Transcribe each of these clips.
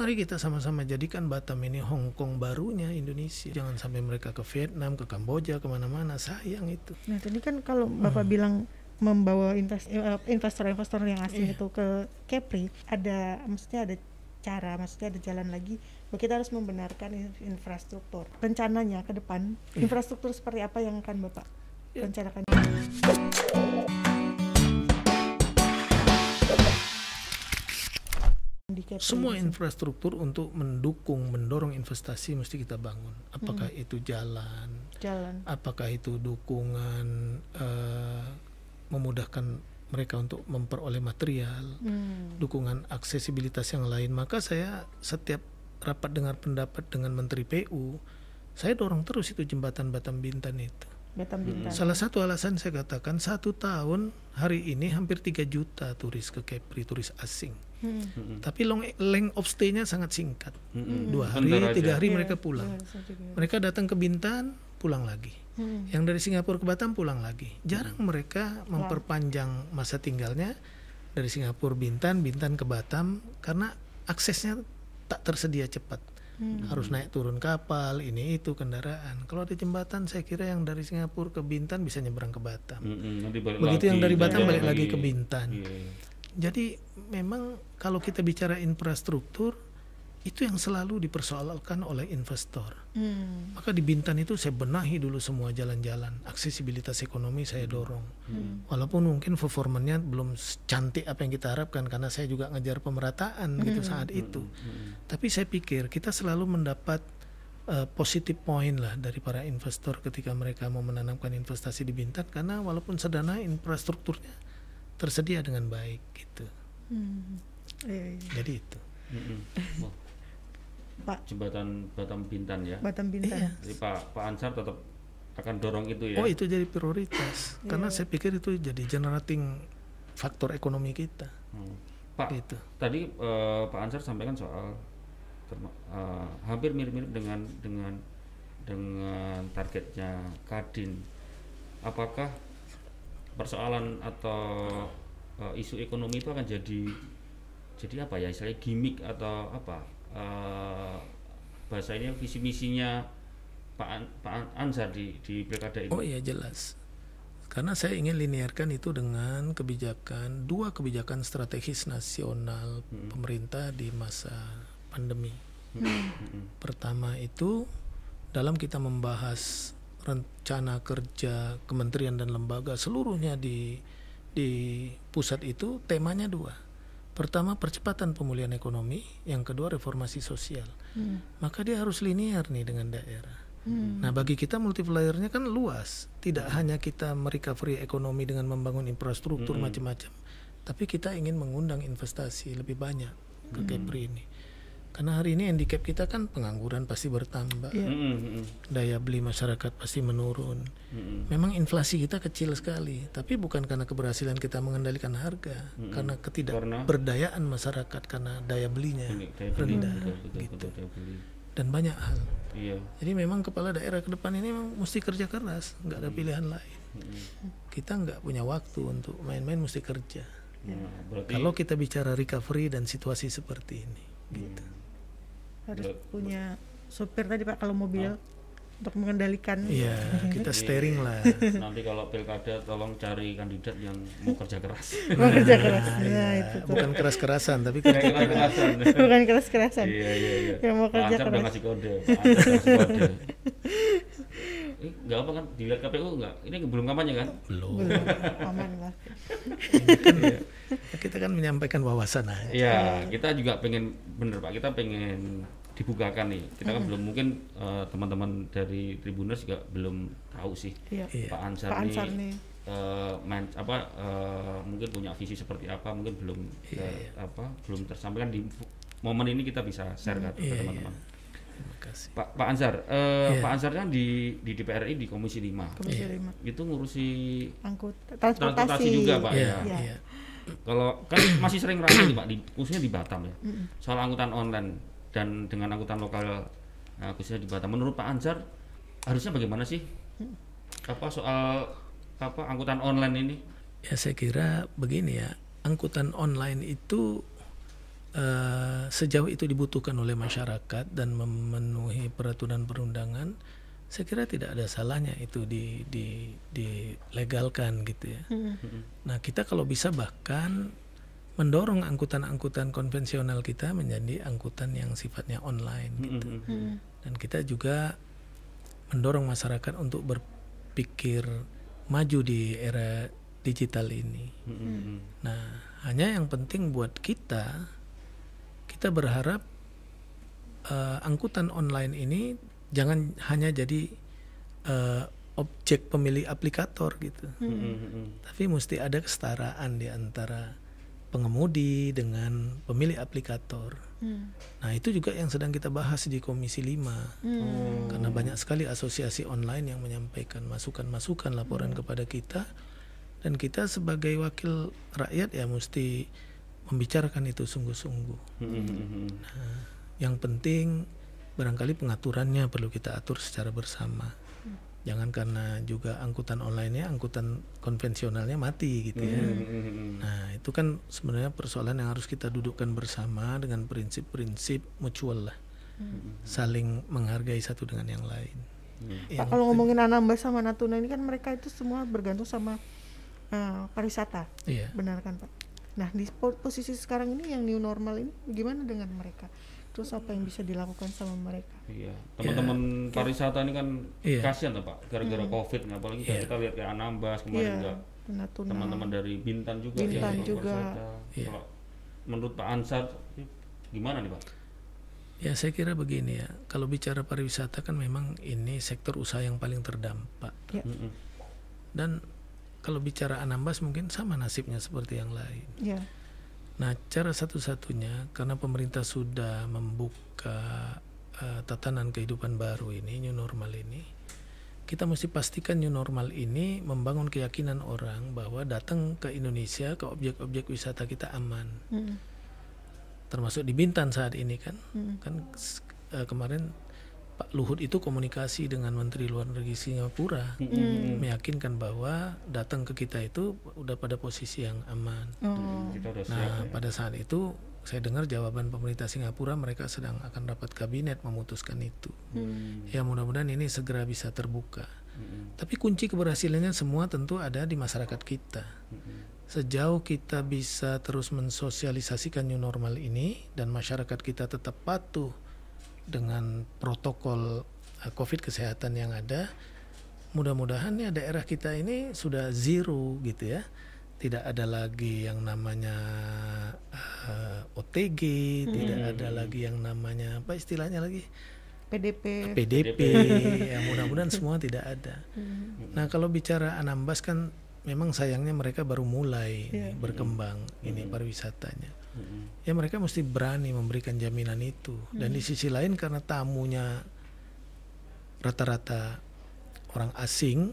Mari kita sama-sama jadikan Batam ini Hong Kong barunya Indonesia. Jangan sampai mereka ke Vietnam, ke Kamboja, ke mana-mana. Sayang itu. Nah tadi kan kalau Bapak bilang membawa invest- eh, investor-investor yang asing Iya. itu ke Kepri, ada maksudnya ada cara, maksudnya ada jalan lagi. bahwa Kita harus membenarkan in- infrastruktur. Rencananya ke depan, Iya. infrastruktur seperti apa yang akan Bapak Iya. rencanakan? Semua infrastruktur untuk mendukung, mendorong investasi mesti kita bangun. Apakah itu jalan, jalan. apakah itu dukungan eh, memudahkan mereka untuk memperoleh material, Hmm. dukungan aksesibilitas yang lain. Maka saya setiap rapat dengar pendapat dengan Menteri PU, saya dorong terus itu jembatan Batam Bintan itu. Batam Bintan. Salah satu alasan saya katakan satu tahun hari ini hampir 3 juta turis ke Kepri, turis asing. Hmm. Tapi long length of stay-nya sangat singkat. Mm-mm. Dua hari, Bentar aja. tiga hari Iya, mereka pulang. iya, saya juga. Mereka datang ke Bintan, pulang lagi. Hmm. Yang dari Singapura ke Batam pulang lagi. Jarang mereka memperpanjang masa tinggalnya dari Singapura Bintan, Bintan ke Batam karena aksesnya tak tersedia cepat. Hmm. Harus naik turun kapal, ini itu kendaraan. Kalau ada jembatan, saya kira yang dari Singapura ke Bintan bisa nyebrang ke Batam. Mm-mm, nanti balik Begitu yang lagi, dari Batam balik lagi ke Bintan. Iya, iya. Jadi memang kalau kita bicara infrastruktur itu yang selalu dipersoalkan oleh investor. Hmm. Maka di Bintan itu saya benahi dulu semua jalan-jalan, aksesibilitas ekonomi saya dorong. Walaupun mungkin performanya belum cantik apa yang kita harapkan karena saya juga ngejar pemerataan gitu saat itu. Tapi saya pikir kita selalu mendapat uh, positive point lah dari para investor ketika mereka mau menanamkan investasi di Bintan karena walaupun sederhana infrastrukturnya tersedia dengan baik gitu. Hmm. Iya, iya. Jadi itu. Mm-mm. Wah, Pak jembatan Batam Bintan ya. Batam Bintan. Iya. Jadi Pak Pak Ansar tetap akan dorong itu ya. Oh itu jadi prioritas karena saya pikir itu jadi generating faktor ekonomi kita. Hmm. Pak, Gitu. tadi eh, Pak Ansar sampaikan soal eh, hampir mirip-mirip dengan dengan dengan targetnya Kadin. Apakah persoalan atau eh, isu ekonomi itu akan jadi jadi apa ya istilahnya gimmick atau apa eh, bahasa ini visi misinya Pak An- Pak An- Ansar di di pilkada ini? Oh iya jelas. Karena saya ingin linearkan itu dengan kebijakan dua kebijakan strategis nasional pemerintah di masa pandemi. Pertama itu dalam kita membahas rencana kerja kementerian dan lembaga seluruhnya di di pusat itu temanya dua. Pertama percepatan pemulihan ekonomi, yang kedua reformasi sosial. Maka dia harus linear nih dengan daerah. Nah, bagi kita multipliernya kan luas. Tidak hanya kita merecovery ekonomi dengan membangun infrastruktur macam-macam, tapi kita ingin mengundang investasi lebih banyak ke Kepri ini. Karena hari ini handicap kita kan pengangguran pasti bertambah. Mm-mm, mm-mm, daya beli masyarakat pasti menurun. mm-mm. Memang inflasi kita kecil sekali, tapi bukan karena keberhasilan kita mengendalikan harga, karena ketidakberdayaan masyarakat karena daya belinya Ini daya beli, rendah betul, betul, gitu. betul, daya beli. dan banyak hal. Iya. Jadi memang kepala daerah ke depan ini memang mesti kerja keras, nggak ada pilihan lain. Kita nggak punya waktu untuk main-main, mesti kerja. Nah, berarti Kalau kita bicara recovery dan situasi seperti ini, gitu. Harus punya supir tadi Pak kalau mobil untuk mengendalikan. Iya, kita steering lah. nanti kalau pilkada tolong cari kandidat yang mau kerja keras. Mau kerja keras. Nah, itu tuh. Bukan keras-kerasan, tapi Kerja kerasan. Bukan keras-kerasan. Iya iya iya. Yang mau Pak kerja udah keras. ngasih kode. Ngasih kode. Eh, nggak apa kan dilihat KPU nggak? Ini belum kampanye kan? belum. Belum. Aman lah. Kita kan menyampaikan wawasan aja. Iya, kita juga pengen bener Pak, kita pengen dibukakan nih. Kita kan belum mungkin eh, teman-teman dari Tribuners juga belum tahu sih Iya. Pak Ansar, Pak Ansar nih, nih. eh, main- apa eh, mungkin punya visi seperti apa, mungkin belum ke- apa belum tersampaikan di momen ini kita bisa share kan ke Iya, teman-teman. Terima kasih. Pak Pak Ansar, eh, Iya. Pak Ansar kan di di DPR RI di Komisi 5. Komisi lima. Itu ngurusi Angkut transportasi transportasi. juga, Pak. Iya, ya. Iya. iya. Kalau kan masih sering ramai nih Pak, di, khususnya di Batam ya, soal angkutan online dan dengan angkutan lokal nah, khususnya di Batam. Menurut Pak Ansar harusnya bagaimana sih? Apa soal apa angkutan online ini? Ya saya kira begini ya, angkutan online itu eh, sejauh itu dibutuhkan oleh masyarakat dan memenuhi peraturan perundangan, saya kira tidak ada salahnya itu di, di, dilegalkan gitu ya. Nah kita kalau bisa bahkan mendorong angkutan-angkutan konvensional kita menjadi angkutan yang sifatnya online gitu. Dan kita juga mendorong masyarakat untuk berpikir maju di era digital ini. Nah, hanya yang penting buat kita, kita berharap eh, angkutan online ini jangan hanya jadi eh, objek pemilih aplikator gitu, tapi mesti ada kesetaraan di antara pengemudi dengan pemilih aplikator. Nah, itu juga yang sedang kita bahas di Komisi 5. Karena banyak sekali asosiasi online yang menyampaikan masukan-masukan laporan kepada kita dan kita sebagai wakil rakyat ya mesti membicarakan itu sungguh-sungguh. Nah, yang penting barangkali pengaturannya perlu kita atur secara bersama. Jangan karena juga angkutan online-nya, angkutan konvensionalnya mati gitu ya. Nah, itu kan sebenarnya persoalan yang harus kita dudukkan bersama dengan prinsip-prinsip mutual lah. Saling menghargai satu dengan yang lain. Pak kalau ngomongin Anambas sama Natuna ini kan mereka itu semua bergantung sama eh, pariwisata, Iya. benar kan Pak? Nah di po- posisi sekarang ini yang new normal ini gimana dengan mereka? Terus apa yang bisa dilakukan sama mereka? Iya, teman-teman pariwisata ini kan Iya. kasihan tuh Pak, gara-gara Covid, nih, apalagi Iya. kita lihat kayak Anambas kemarin Iya, juga teman-teman dari Bintan juga Bintan ya, juga. pariwisata. Iya. Kalau menurut Pak Ansar gimana nih Pak? Ya saya kira begini ya, kalau bicara pariwisata kan memang ini sektor usaha yang paling terdampak. Ya, Mm-mm. Dan kalau bicara Anambas mungkin sama nasibnya seperti yang lain. ya, Nah cara satu-satunya karena pemerintah sudah membuka eh, tatanan kehidupan baru ini, new normal ini, kita mesti pastikan new normal ini membangun keyakinan orang bahwa datang ke Indonesia, ke objek-objek wisata kita aman. Mm, Termasuk di Bintan saat ini kan, mm, kan eh, kemarin Pak Luhut itu komunikasi dengan Menteri Luar Negeri Singapura meyakinkan bahwa datang ke kita itu udah pada posisi yang aman. oh, Kita udah siap Nah ya. pada saat itu saya dengar jawaban pemerintah Singapura mereka sedang akan rapat kabinet memutuskan itu. mm, Ya mudah-mudahan ini segera bisa terbuka. Mm-mm. Tapi kunci keberhasilannya semua tentu ada di masyarakat kita. Sejauh kita bisa terus mensosialisasikan new normal ini dan masyarakat kita tetap patuh dengan protokol eh, COVID kesehatan yang ada, mudah-mudahan ya daerah kita ini sudah zero gitu ya. Tidak ada lagi yang namanya eh, OTG, tidak ada lagi yang namanya apa istilahnya lagi PDP. PDP. ya mudah-mudahan semua tidak ada. Nah kalau bicara Anambas kan memang sayangnya mereka baru mulai nih, berkembang ini pariwisatanya. Mm-mm. Ya mereka mesti berani memberikan jaminan itu. Dan di sisi lain karena tamunya rata-rata orang asing,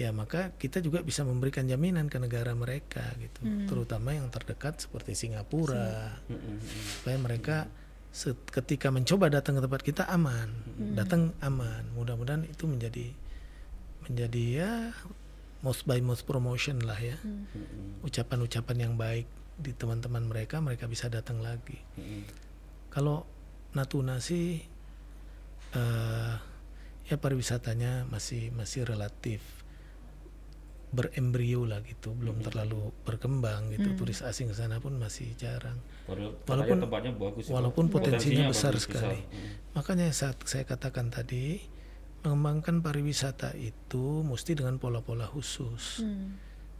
ya maka kita juga bisa memberikan jaminan ke negara mereka gitu. Terutama yang terdekat seperti Singapura Mm-mm. supaya mereka ketika mencoba datang ke tempat kita aman, datang aman. Mudah-mudahan itu menjadi menjadi ya most by most promotion lah ya, Mm-mm. ucapan-ucapan yang baik di teman-teman mereka, mereka bisa datang lagi. Mm-mm. Kalau Natuna sih eh, ya pariwisatanya masih masih relatif berembrio lah gitu, belum terlalu berkembang gitu. Turis asing ke sana pun masih jarang. Padahal Walaupun- tempatnya bagus itu. walaupun potensinya besar bagus, sekali. Mm. Makanya saat saya katakan tadi mengembangkan pariwisata itu mesti dengan pola-pola khusus. Mm,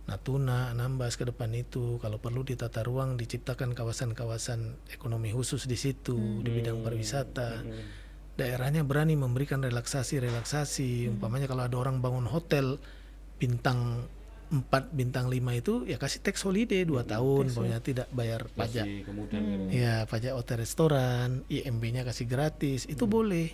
Natuna, Anambas ke depan itu kalau perlu ditata ruang diciptakan kawasan-kawasan ekonomi khusus di situ di bidang pariwisata. Daerahnya berani memberikan relaksasi-relaksasi. Umpamanya kalau ada orang bangun hotel bintang 4 bintang 5 itu ya kasih tax holiday 2 tahun pokoknya tidak bayar pajak. Kemudian gitu. Ya, pajak hotel restoran, IMB-nya kasih gratis, itu boleh.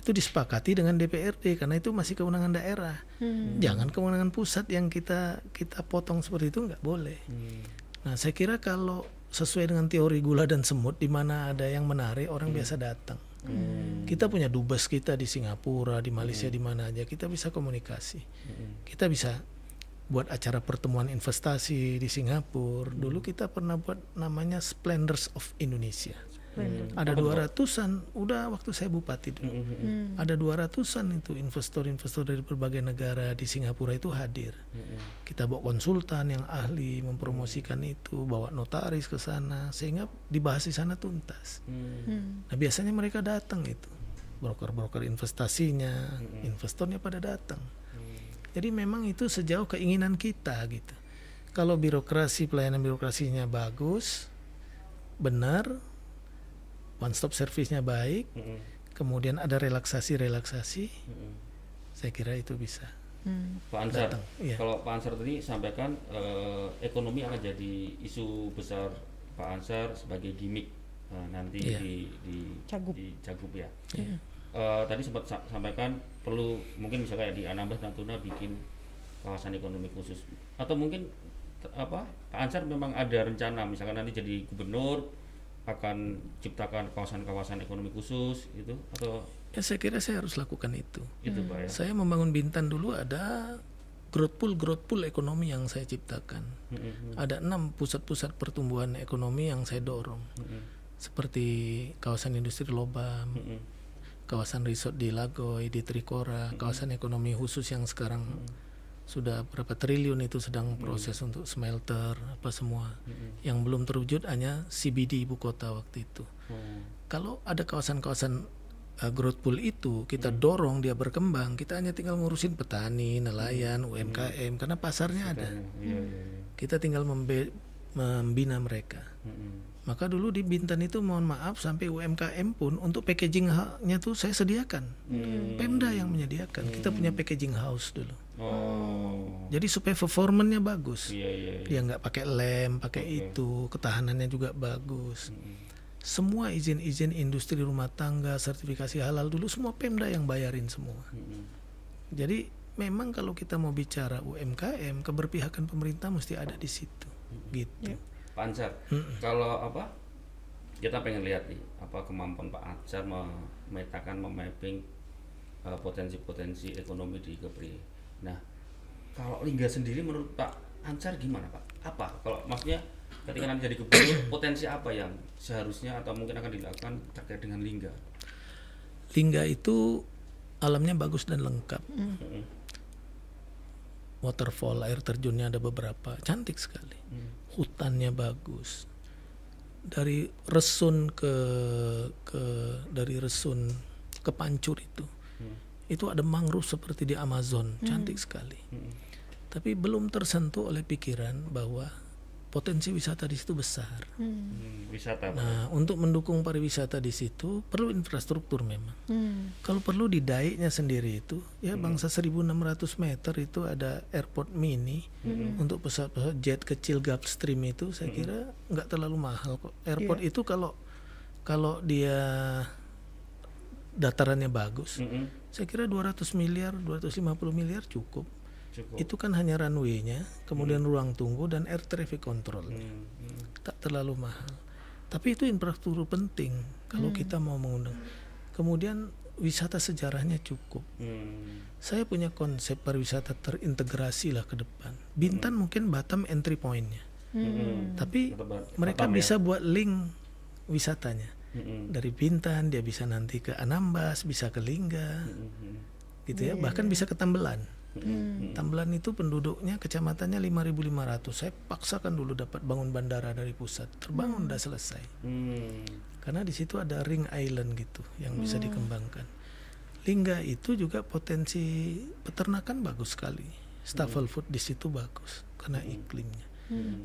Itu disepakati dengan DPRD karena itu masih kewenangan daerah. mm, Jangan kewenangan pusat yang kita kita potong seperti itu nggak boleh. Mm. Nah, saya kira kalau sesuai dengan teori gula dan semut di mana ada yang menarik orang biasa datang. Mm. Kita punya dubes kita di Singapura, di Malaysia, di mana aja kita bisa komunikasi. Kita bisa buat acara pertemuan investasi di Singapura. Dulu kita pernah buat namanya Splendors of Indonesia. Ada dua ratusan, udah waktu saya bupati dulu. Hmm. Ada dua ratusan itu investor-investor dari berbagai negara di Singapura itu hadir. Kita bawa konsultan yang ahli mempromosikan itu, bawa notaris ke sana sehingga dibahas di sana tuntas. Hmm. Nah biasanya mereka datang itu, broker-broker investasinya, investornya pada datang. Jadi memang itu sejauh keinginan kita gitu. Kalau birokrasi pelayanan birokrasinya bagus, benar, one stop service-nya baik, Hmm. kemudian ada relaksasi-relaksasi, Hmm. saya kira itu bisa. Hmm. Pak Ansar, Datang, iya. kalau Pak Ansar tadi sampaikan eh, ekonomi akan jadi isu besar Pak Ansar sebagai gimmick eh, nanti Iya. di di Cagup. di Cagup ya. Eh, tadi sempat sa- sampaikan perlu mungkin misalnya di Anambas Natuna bikin kawasan ekonomi khusus atau mungkin apa Pak Ansar memang ada rencana misalkan nanti jadi gubernur akan ciptakan kawasan-kawasan ekonomi khusus gitu atau Ya saya kira saya harus lakukan itu. itu Pak ya. Saya membangun Bintan dulu ada growth pool growth pool ekonomi yang saya ciptakan. Mm-mm. Ada enam pusat-pusat pertumbuhan ekonomi yang saya dorong, Mm-mm. seperti kawasan industri lobam, Mm-mm. kawasan resort di Lagoy, di Trikora, kawasan ekonomi khusus yang sekarang sudah berapa triliun itu sedang proses untuk smelter apa semua. Yang belum terwujud hanya CBD ibu kota waktu itu. Oh. Kalau ada kawasan-kawasan uh, growth pool itu kita dorong dia berkembang, kita hanya tinggal ngurusin petani, nelayan, UMKM karena pasarnya ada. Iya, iya, iya. Kita tinggal membe- membina mereka. Mm-mm. Maka dulu di Bintan itu mohon maaf sampai UMKM pun untuk packaging-nya tuh saya sediakan. Hmm. Pemda yang menyediakan. Kita punya packaging house dulu. Oh. Jadi supaya performanya bagus. Iya, iya, iya. Dia nggak pakai lem, pakai itu, ketahanannya juga bagus. Semua izin-izin industri rumah tangga, sertifikasi halal dulu semua Pemda yang bayarin semua. Mm-mm. Jadi memang kalau kita mau bicara UMKM, keberpihakan pemerintah mesti ada di situ. Gitu. Pak Ansar, kalau apa kita pengen lihat nih apa kemampuan Pak Ansar memetakan, memapping uh, potensi-potensi ekonomi di Kepri. Nah, kalau Lingga sendiri menurut Pak Ansar gimana Pak? Apa kalau maksudnya ketika nanti jadi gubernur potensi apa yang seharusnya atau mungkin akan dilakukan terkait dengan Lingga? Lingga itu alamnya bagus dan lengkap. Mm-mm. Waterfall, air terjunnya ada beberapa, cantik sekali. Hutannya bagus. Dari Resun ke ke dari Resun ke Pancur itu. Itu ada mangrove seperti di Amazon, cantik sekali. Tapi belum tersentuh oleh pikiran bahwa potensi wisata di situ besar. Hmm, wisata Pak. Nah, untuk mendukung pariwisata di situ perlu infrastruktur memang. Hmm. Kalau perlu di Daiknya sendiri itu, ya bangsa 1.600 meter itu ada airport mini untuk pesawat-pesawat jet kecil Gulfstream itu, saya kira nggak terlalu mahal kok. Airport itu kalau kalau dia datarannya bagus, Mm-mm. saya kira 200 miliar, 250 miliar cukup. Cukup. Itu kan hanya runway-nya, kemudian ruang tunggu dan air traffic control Hmm, hmm. tak terlalu mahal. Tapi itu infrastruktur penting kalau kita mau mengundang. Kemudian wisata sejarahnya cukup. Hmm. Saya punya konsep pariwisata terintegrasi lah ke depan. Bintan mungkin Batam entry point-nya. Mm-mm. Tapi Tetap Bat- mereka Batam ya. bisa buat link wisatanya. Dari Bintan dia bisa nanti ke Anambas, bisa ke Lingga, Mm-mm. gitu ya. Bahkan bisa ke Tambelan. Tambelan itu penduduknya kecamatannya 5.500. Saya paksakan dulu dapat bangun bandara dari pusat. Terbangun udah selesai. Hmm. Karena di situ ada ring island gitu yang bisa dikembangkan. Lingga itu juga potensi peternakan bagus sekali. Staple food di situ bagus karena iklimnya.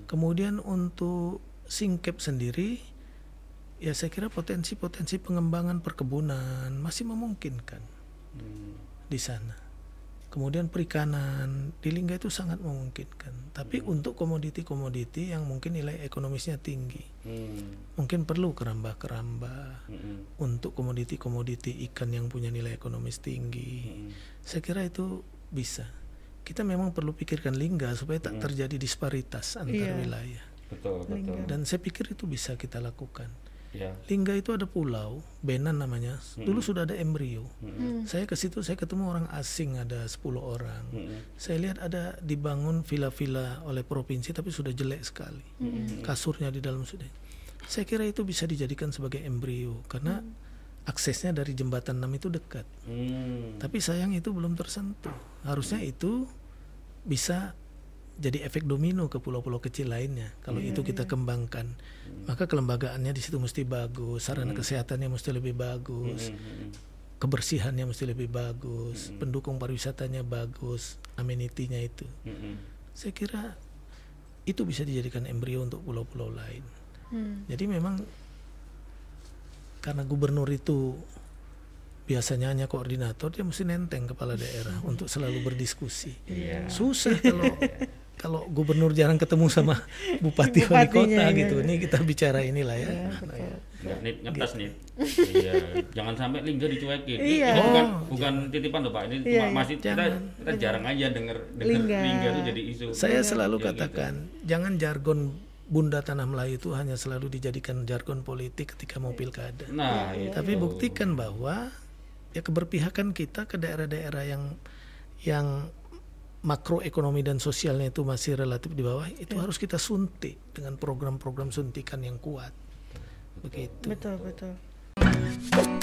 Kemudian untuk Singkep sendiri ya saya kira potensi-potensi pengembangan perkebunan masih memungkinkan Hmm. di sana. Kemudian perikanan di Lingga itu sangat memungkinkan. Tapi untuk komoditi-komoditi yang mungkin nilai ekonomisnya tinggi, Hmm. mungkin perlu keramba-keramba Mm-mm. untuk komoditi-komoditi ikan yang punya nilai ekonomis tinggi. Hmm. Saya kira itu bisa. Kita memang perlu pikirkan Lingga supaya tak terjadi disparitas antar Iya. wilayah. Betul, betul. Dan saya pikir itu bisa kita lakukan. Ya. Lingga itu ada pulau, Benan namanya. Dulu sudah ada embrio. Saya ke situ saya ketemu orang asing ada 10 orang. Saya lihat ada dibangun villa-villa oleh provinsi tapi sudah jelek sekali. Kasurnya di dalam sudah. Saya kira itu bisa dijadikan sebagai embrio karena aksesnya dari jembatan 6 itu dekat. Hmm. Tapi sayang itu belum tersentuh. Harusnya itu bisa jadi efek domino ke pulau-pulau kecil lainnya. Kalau itu kita kembangkan, maka kelembagaannya di situ mesti bagus, sarana kesehatannya mesti lebih bagus, kebersihannya mesti lebih bagus, pendukung pariwisatanya bagus, amenitinya itu. Mm-mm. Saya kira itu bisa dijadikan embrio untuk pulau-pulau lain. Hmm. Jadi memang karena gubernur itu biasanya hanya koordinator, dia mesti nenteng kepala daerah untuk selalu berdiskusi. Iya. Susah kalau kalau gubernur jarang ketemu sama bupati wali kota iya. gitu. Ini kita bicara inilah ya. Nah, ya. Nggak, nit, ngetes nih. iya. Jangan sampai lingga dicuekin. Iya. Ini bukan Oh. bukan titipan loh Pak. Ini Iya, cuma iya. masih kita kita jarang aja denger denger Lingga. lingga, itu jadi isu. Saya selalu Ya, gitu. katakan, jangan jargon Bunda Tanah Melayu itu hanya selalu dijadikan jargon politik ketika mau pilkada. Nah, Iya, itu. Tapi buktikan bahwa ya keberpihakan kita ke daerah-daerah yang yang makroekonomi dan sosialnya itu masih relatif di bawah itu harus kita suntik dengan program-program suntikan yang kuat. Begitu. Betul betul.